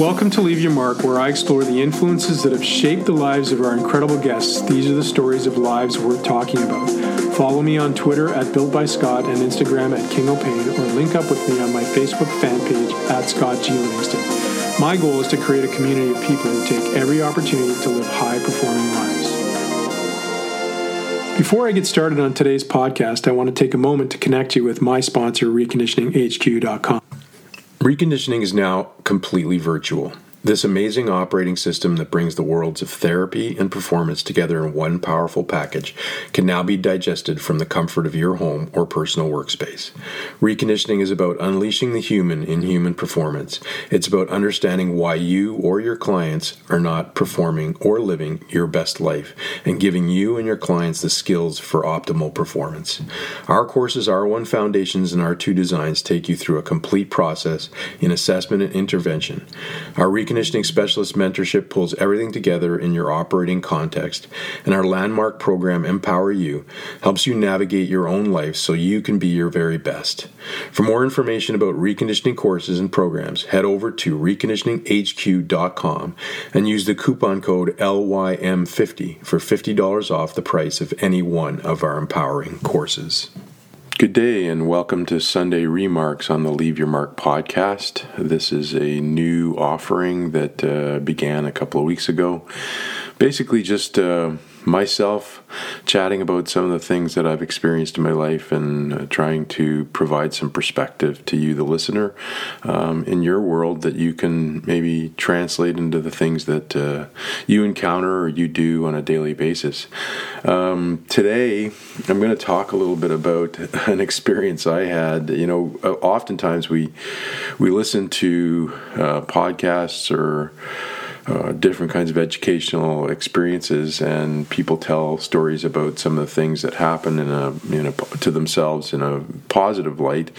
Welcome to Leave Your Mark, where I explore the influences that have shaped the lives of our incredible guests. These are the stories of lives worth talking about. Follow me on Twitter at Built by Scott and Instagram at King O'Pain, or link up with me on my Facebook fan page at Scott G. Livingston. My goal is to create a community of people who take every opportunity to live high performing lives. Before I get started on today's podcast, I want to take a moment to connect you with my sponsor, reconditioninghq.com. Reconditioning is now completely virtual. This amazing operating system that brings the worlds of therapy and performance together in one powerful package can now be digested from the comfort of your home or personal workspace. Reconditioning is about unleashing the human in human performance. It's about understanding why you or your clients are not performing or living your best life and giving you and your clients the skills for optimal performance. Our courses R1 Foundations and R2 Designs take you through a complete process in assessment and intervention. Our Reconditioning Specialist Mentorship pulls everything together in your operating context, and our landmark program, Empower You, helps you navigate your own life so you can be your very best. For more information about reconditioning courses and programs, head over to reconditioninghq.com and use the coupon code LYM50 for $50 off the price of any one of our empowering courses. Good day and welcome to Sunday Remarks on the Leave Your Mark podcast. This is a new offering that uh, began a couple of weeks ago. Basically, just uh, myself chatting about some of the things that I've experienced in my life and uh, trying to provide some perspective to you, the listener, um, in your world that you can maybe translate into the things that uh, you encounter or you do on a daily basis. Um, today, I'm going to talk a little bit about an experience I had. You know, oftentimes we we listen to uh, podcasts or uh, different kinds of educational experiences, and people tell stories about some of the things that happen in a, in a to themselves in a positive light.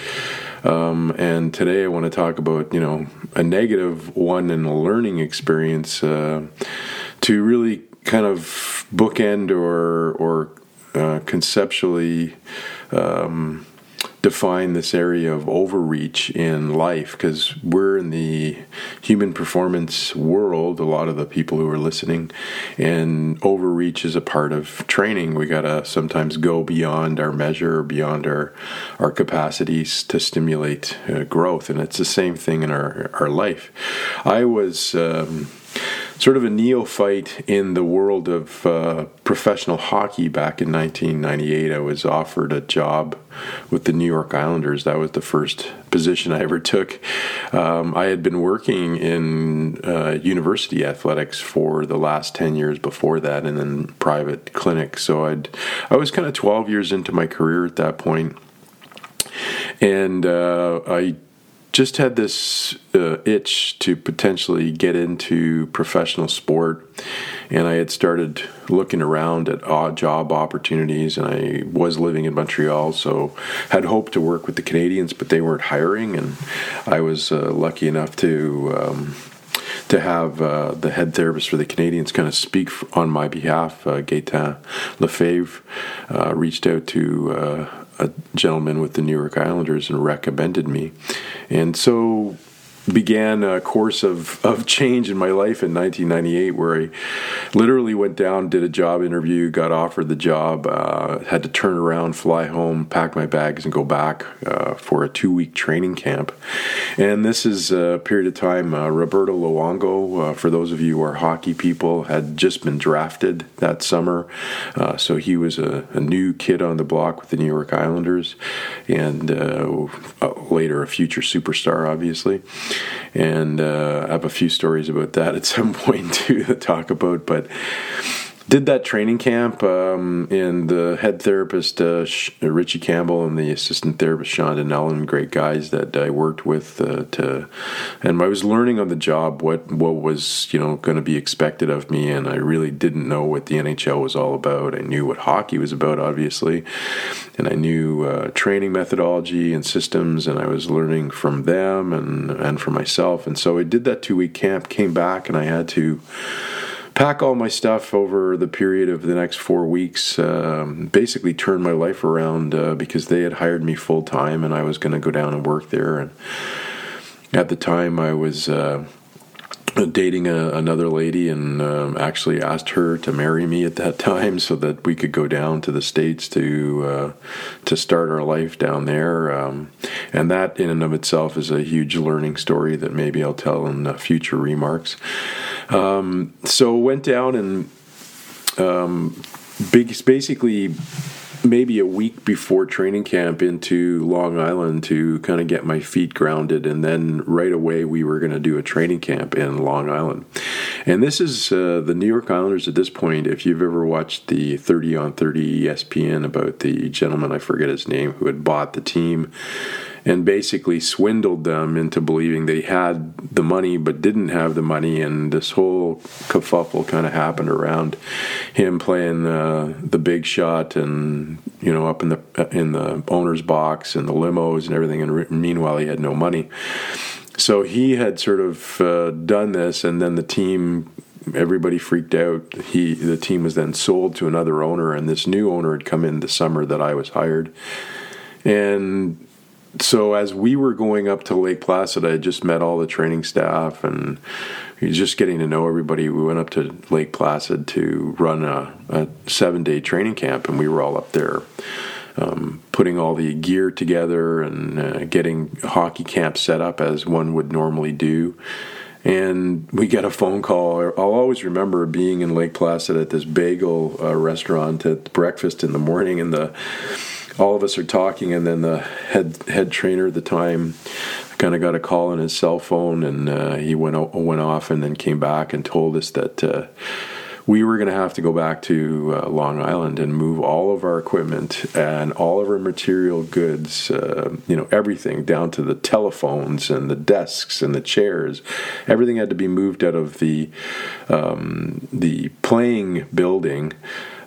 Um, and today, I want to talk about you know a negative one and a learning experience uh, to really kind of bookend or or uh, conceptually. Um, define this area of overreach in life because we're in the human performance world a lot of the people who are listening and overreach is a part of training. We got to sometimes go beyond our measure beyond our our capacities to stimulate uh, growth and it's the same thing in our our life. I was um, sort of a neophyte in the world of uh, professional hockey back in 1998. I was offered a job with the New York Islanders. That was the first position I ever took. Um, I had been working in uh, university athletics for the last 10 years before that and then private clinics. So I'd, I was kind of 12 years into my career at that point. And uh, I just had this uh, itch to potentially get into professional sport and i had started looking around at odd job opportunities and i was living in montreal so had hoped to work with the Canadiens but they weren't hiring and i was uh, lucky enough to um, to have uh, the head therapist for the Canadiens kind of speak on my behalf. Uh, Gaetan Lefebvre uh, reached out to uh, a gentleman with the New York Islanders and recommended me. And so began a course of, of change in my life in 1998 where I literally went down, did a job interview, got offered the job, uh, had to turn around, fly home, pack my bags, and go back uh, for a two week training camp. And this is a period of time, uh, Roberto Luongo, uh, for those of you who are hockey people, had just been drafted that summer. Uh, so he was a, a, new kid on the block with the New York Islanders and uh, later a future superstar, obviously and uh, I have a few stories about that at some point to talk about. But did that training camp, um, and the head therapist uh, Richie Campbell and the assistant therapist Sean Donnellan, great guys that I worked with. Uh, to, and I was learning on the job what what was you know going to be expected of me, and I really didn't know what the NHL was all about. I knew what hockey was about, obviously, and I knew uh, training methodology and systems, and I was learning from them and and for myself. And so I did that two week camp, came back, and I had to pack all my stuff over the period of the next four weeks. Um, basically, turn my life around uh, because they had hired me full time, and I was going to go down and work there. And at the time, I was. Uh, dating a, another lady and um, actually asked her to marry me at that time so that we could go down to the states to uh, to start our life down there um, and that in and of itself is a huge learning story that maybe I'll tell in uh, future remarks um, so went down and um, big, basically maybe a week before training camp into Long Island to kind of get my feet grounded. And then right away, we were going to do a training camp in Long Island. And this is uh, the New York Islanders at this point. If you've ever watched the 30 on 30 ESPN about the gentleman, I forget his name, who had bought the team and basically swindled them into believing they had the money but didn't have the money. And this whole kerfuffle kind of happened around him playing uh, the big shot and you know up in the in the owner's box and the limos and everything. And meanwhile, he had no money. So he had sort of uh, done this, and then the team everybody freaked out. He the team was then sold to another owner, and this new owner had come in the summer that I was hired, and so as we were going up to Lake Placid, I just met all the training staff and just getting to know everybody. We went up to Lake Placid to run a, a seven day training camp, and we were all up there. Um, putting all the gear together and uh, getting hockey camp set up as one would normally do. And we got a phone call. I'll always remember being in Lake Placid at this bagel uh, restaurant at breakfast in the morning, and the all of us are talking, and then the head head trainer at the time kind of got a call on his cell phone, and uh, he went went off, and then came back and told us that. Uh, we were going to have to go back to uh, Long Island and move all of our equipment and all of our material goods, uh, you know, everything down to the telephones and the desks and the chairs. Everything had to be moved out of the um, the playing building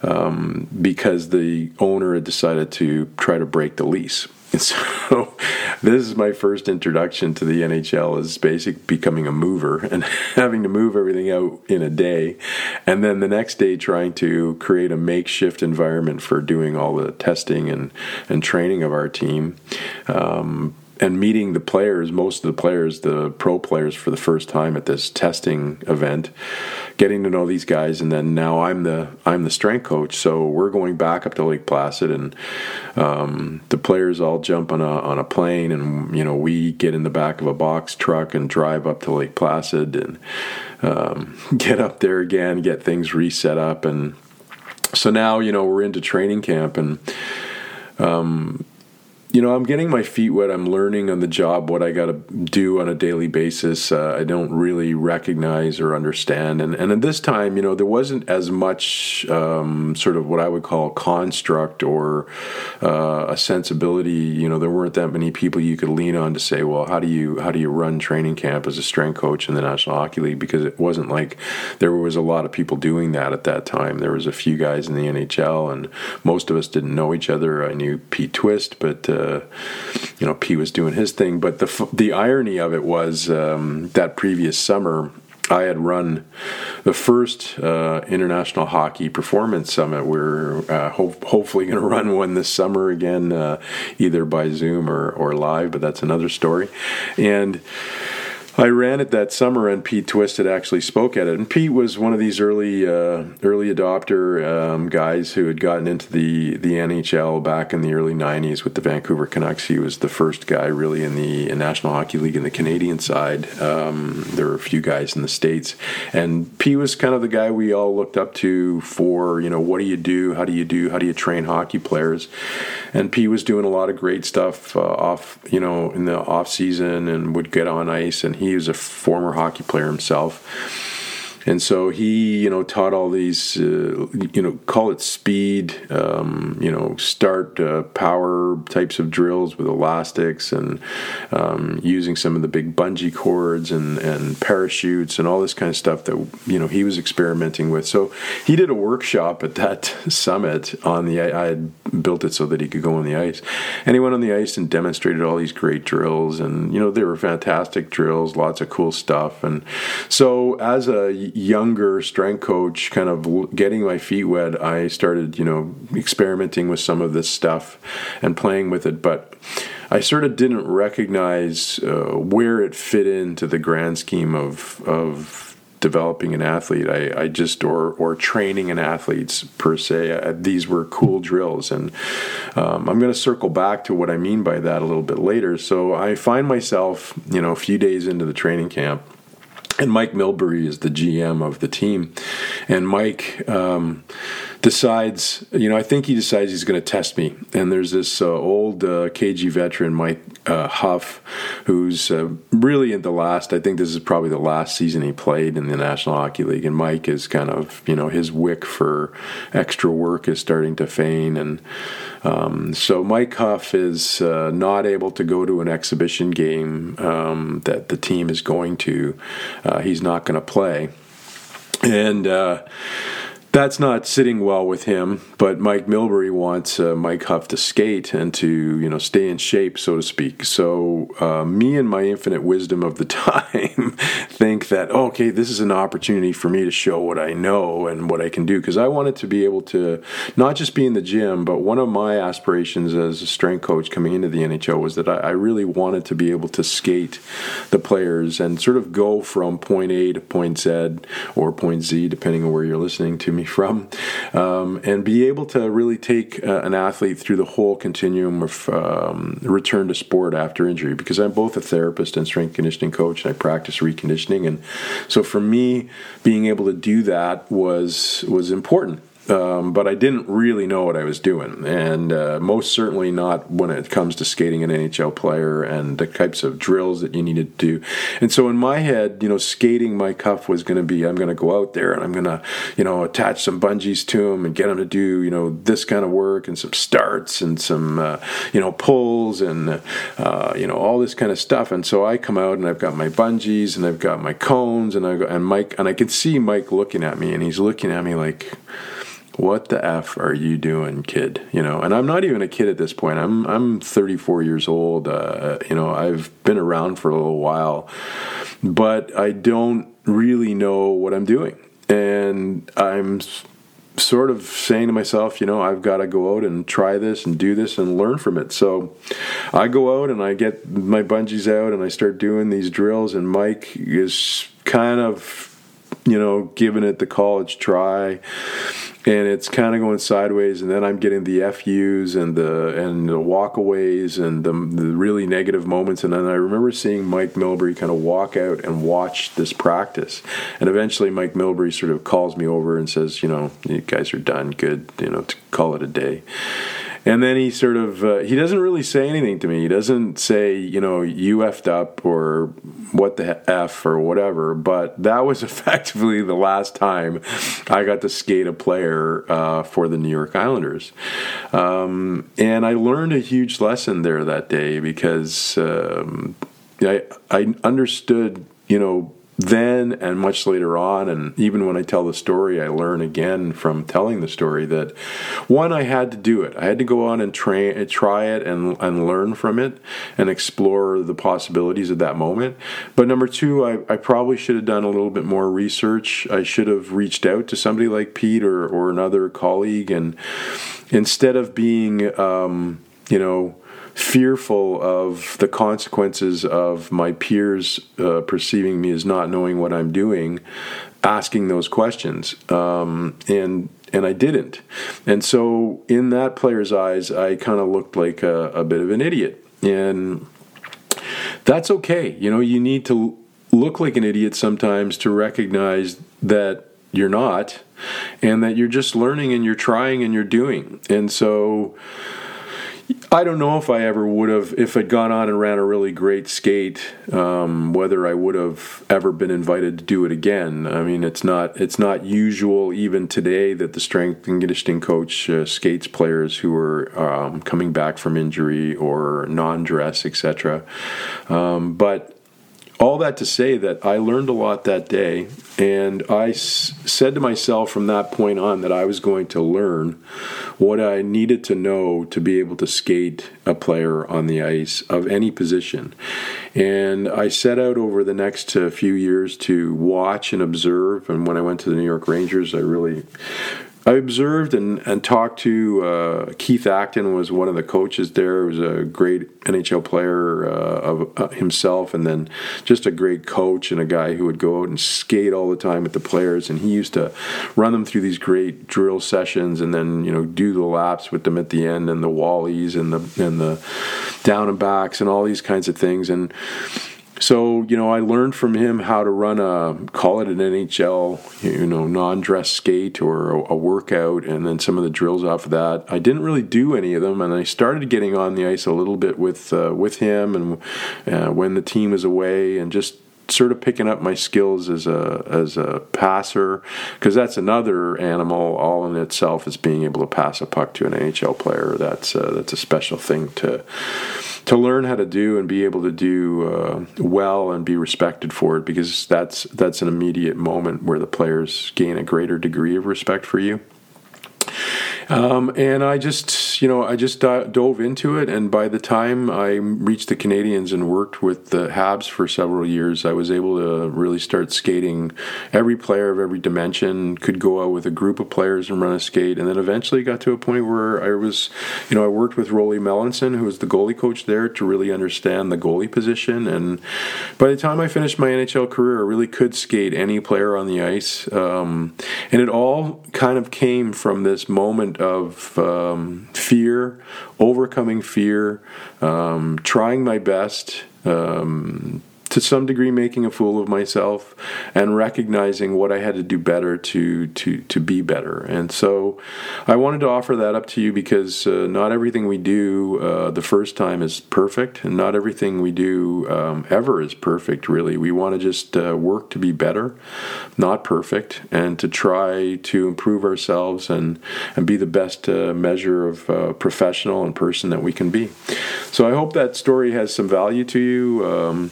um, because the owner had decided to try to break the lease. And so this is my first introduction to the NHL is basic becoming a mover and having to move everything out in a day. And then the next day trying to create a makeshift environment for doing all the testing and, and training of our team. Um, and meeting the players, most of the players, the pro players, for the first time at this testing event, getting to know these guys, and then now I'm the I'm the strength coach. So we're going back up to Lake Placid, and um, the players all jump on a on a plane, and you know we get in the back of a box truck and drive up to Lake Placid, and um, get up there again, get things reset up, and so now you know we're into training camp, and um, you know, I'm getting my feet wet. I'm learning on the job what I got to do on a daily basis. Uh, I don't really recognize or understand. And, and at this time, you know, there wasn't as much um, sort of what I would call construct or uh, a sensibility. You know, there weren't that many people you could lean on to say, well, how do you how do you run training camp as a strength coach in the National Hockey League? Because it wasn't like there was a lot of people doing that at that time. There was a few guys in the NHL, and most of us didn't know each other. I knew Pete Twist, but uh, you know, P was doing his thing. But the the irony of it was um, that previous summer. I had run the first uh, international hockey performance summit. We're uh, ho- hopefully going to run one this summer again, uh, either by Zoom or, or live, but that's another story. And I ran it that summer, and Pete Twisted actually spoke at it. And Pete was one of these early uh, early adopter um, guys who had gotten into the the NHL back in the early '90s with the Vancouver Canucks. He was the first guy really in the National Hockey League in the Canadian side. Um, there were a few guys in the states, and Pete was kind of the guy we all looked up to for you know what do you do, how do you do, how do you train hockey players. And Pete was doing a lot of great stuff uh, off you know in the off season and would get on ice and he he was a former hockey player himself and so he you know taught all these uh, you know call it speed um, you know start uh, power types of drills with elastics and um, using some of the big bungee cords and and parachutes and all this kind of stuff that you know he was experimenting with. So he did a workshop at that summit on the I had built it so that he could go on the ice. And he went on the ice and demonstrated all these great drills and you know they were fantastic drills lots of cool stuff. And so as a younger strength coach, kind of getting my feet wet, I started, you know, experimenting with some of this stuff and playing with it. But I sort of didn't recognize uh, where it fit into the grand scheme of of developing an athlete. I, I just or or training an athlete per se. Uh, these were cool drills, and um, I'm going to circle back to what I mean by that a little bit later. So I find myself, you know, a few days into the training camp and Mike Milbury is the GM of the team, and Mike um, decides, you know, I think he decides he's going to test me. And there's this uh, old uh, KG veteran, Mike uh, Hough, who's uh, really in the last. I think this is probably the last season he played in the National Hockey League, and Mike is kind of, you know, his wick for extra work is starting to wane, and um, so Mike Hough is uh, not able to go to an exhibition game um, that the team is going to. Uh, he's not going to play. And uh, that's not sitting well with him. But Mike Milbury wants uh, Mike Hough to skate and to you know stay in shape, so to speak. So uh, me and my infinite wisdom of the time think that okay, this is an opportunity for me to show what I know and what I can do because I wanted to be able to not just be in the gym, but one of my aspirations as a strength coach coming into the NHL was that I, I really wanted to be able to skate the players and sort of go from point A to point Z or point Z, depending on where you're listening to me from, um, and be able to really take uh, an athlete through the whole continuum of um, return to sport after injury. Because I'm both a therapist and strength conditioning coach, and I practice reconditioning, and so for me, being able to do that was was important um, but I didn't really know what I was doing, and uh, most certainly not when it comes to skating an NHL player and the types of drills that you needed to do. And so in my head, you know, skating Mike Hough was going to be I'm going to go out there and I'm going to, you know, attach some bungees to him and get him to do, you know, this kind of work and some starts and some, uh, you know, pulls and, uh, you know, all this kind of stuff. And so I come out and I've got my bungees and I've got my cones and I go, and Mike and I can see Mike looking at me and he's looking at me like what the f are you doing kid? You know and i'm not even a kid at this point. I'm i'm 34 years old. Uh, you know i've been around for a little while but i don't really know what i'm doing. And i'm sort of saying to myself, you know, I've got to go out and try this and do this and learn from it. So I go out and I get my bungees out and I start doing these drills, and Mike is kind of, you know, giving it the college try. And it's kind of going sideways and then i'm getting the fus and the and the walkaways and the, the really negative moments. And then i remember seeing mike milbury kind of walk out and watch this practice. And eventually mike milbury sort of calls me over and says you know you guys are done good you know to call it a day and then he sort of uh, he doesn't really say anything to me. He doesn't say you know you effed up or what the f or whatever. But that was effectively the last time I got to skate a player uh, for the New York Islanders, um, and I learned a huge lesson there that day because um, I I understood you know then and much later on, and even when I tell the story, I learn again from telling the story that one, I had to do it. I had to go on and train, try it, and and learn from it, and explore the possibilities of that moment. But number two, I, I probably should have done a little bit more research. I should have reached out to somebody like Pete or or another colleague, and instead of being, um, you know fearful of the consequences of my peers uh, perceiving me as not knowing what I'm doing, asking those questions. Um, and and I didn't. And so, in that player's eyes, I kind of looked like a, a bit of an idiot. And that's okay. You know, you need to look like an idiot sometimes to recognize that you're not and that you're just learning and you're trying and you're doing. And so, I don't know if I ever would have, if I'd gone on and ran a really great skate, um, whether I would have ever been invited to do it again. I mean, it's not it's not usual even today that the strength and conditioning coach uh, skates players who are um, coming back from injury or non-dress, etc. Um, but all that to say that I learned a lot that day, and I s- said to myself from that point on that I was going to learn what I needed to know to be able to skate a player on the ice of any position. And I set out over the next uh, few years to watch and observe. And when I went to the New York Rangers, I really I observed and, and talked to uh, Keith Acton was one of the coaches there. He was a great NHL player uh, of uh, himself, and then just a great coach and a guy who would go out and skate all the time with the players. And he used to run them through these great drill sessions, and then you know do the laps with them at the end, and the wallies and the and the down and backs and all these kinds of things. And so you know, I learned from him how to run a call it an NHL, you know, non-dress skate or a, workout, and then some of the drills off of that. I didn't really do any of them, and I started getting on the ice a little bit with uh, with him, and uh, when the team was away, and just sort of picking up my skills as a as a passer because that's another animal all in itself is being able to pass a puck to an NHL player. That's uh, that's a special thing to to learn how to do and be able to do uh, well and be respected for it because that's that's an immediate moment where the players gain a greater degree of respect for you. Um, and I just, you know, I just dove into it. And by the time I reached the Canadiens and worked with the Habs for several years, I was able to really start skating. Every player of every dimension could go out with a group of players and run a skate. And then eventually got to a point where I was, you know, I worked with Rolly Melanson, who was the goalie coach there, to really understand the goalie position. And by the time I finished my NHL career, I really could skate any player on the ice. Um, and it all kind of came from this moment of um, fear, overcoming fear, um, trying my best, um, to some degree making a fool of myself and recognizing what I had to do better to to to be better. And so I wanted to offer that up to you because uh, not everything we do uh, the first time is perfect, and not everything we do um, ever is perfect. Really, we want to just uh, work to be better, not perfect, and to try to improve ourselves and and be the best uh, measure of uh, professional and person that we can be. So I hope that story has some value to you. Um,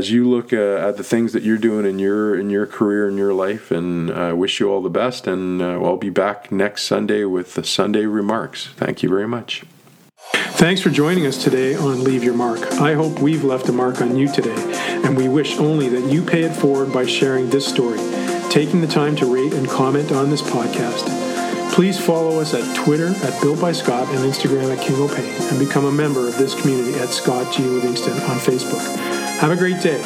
as you look uh, at the things that you're doing in your in your career in your life, and I uh, wish you all the best. And uh, I'll be back next Sunday with the Sunday remarks. Thank you very much. Thanks for joining us today on Leave Your Mark. I hope we've left a mark on you today, and we wish only that you pay it forward by sharing this story, taking the time to rate and comment on this podcast. Please follow us at Twitter at Built by Scott and Instagram at King O'Pain, and become a member of this community at Scott G. Livingston on Facebook. Have a great day.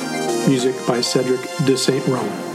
Music by Cedric de Saint Rome.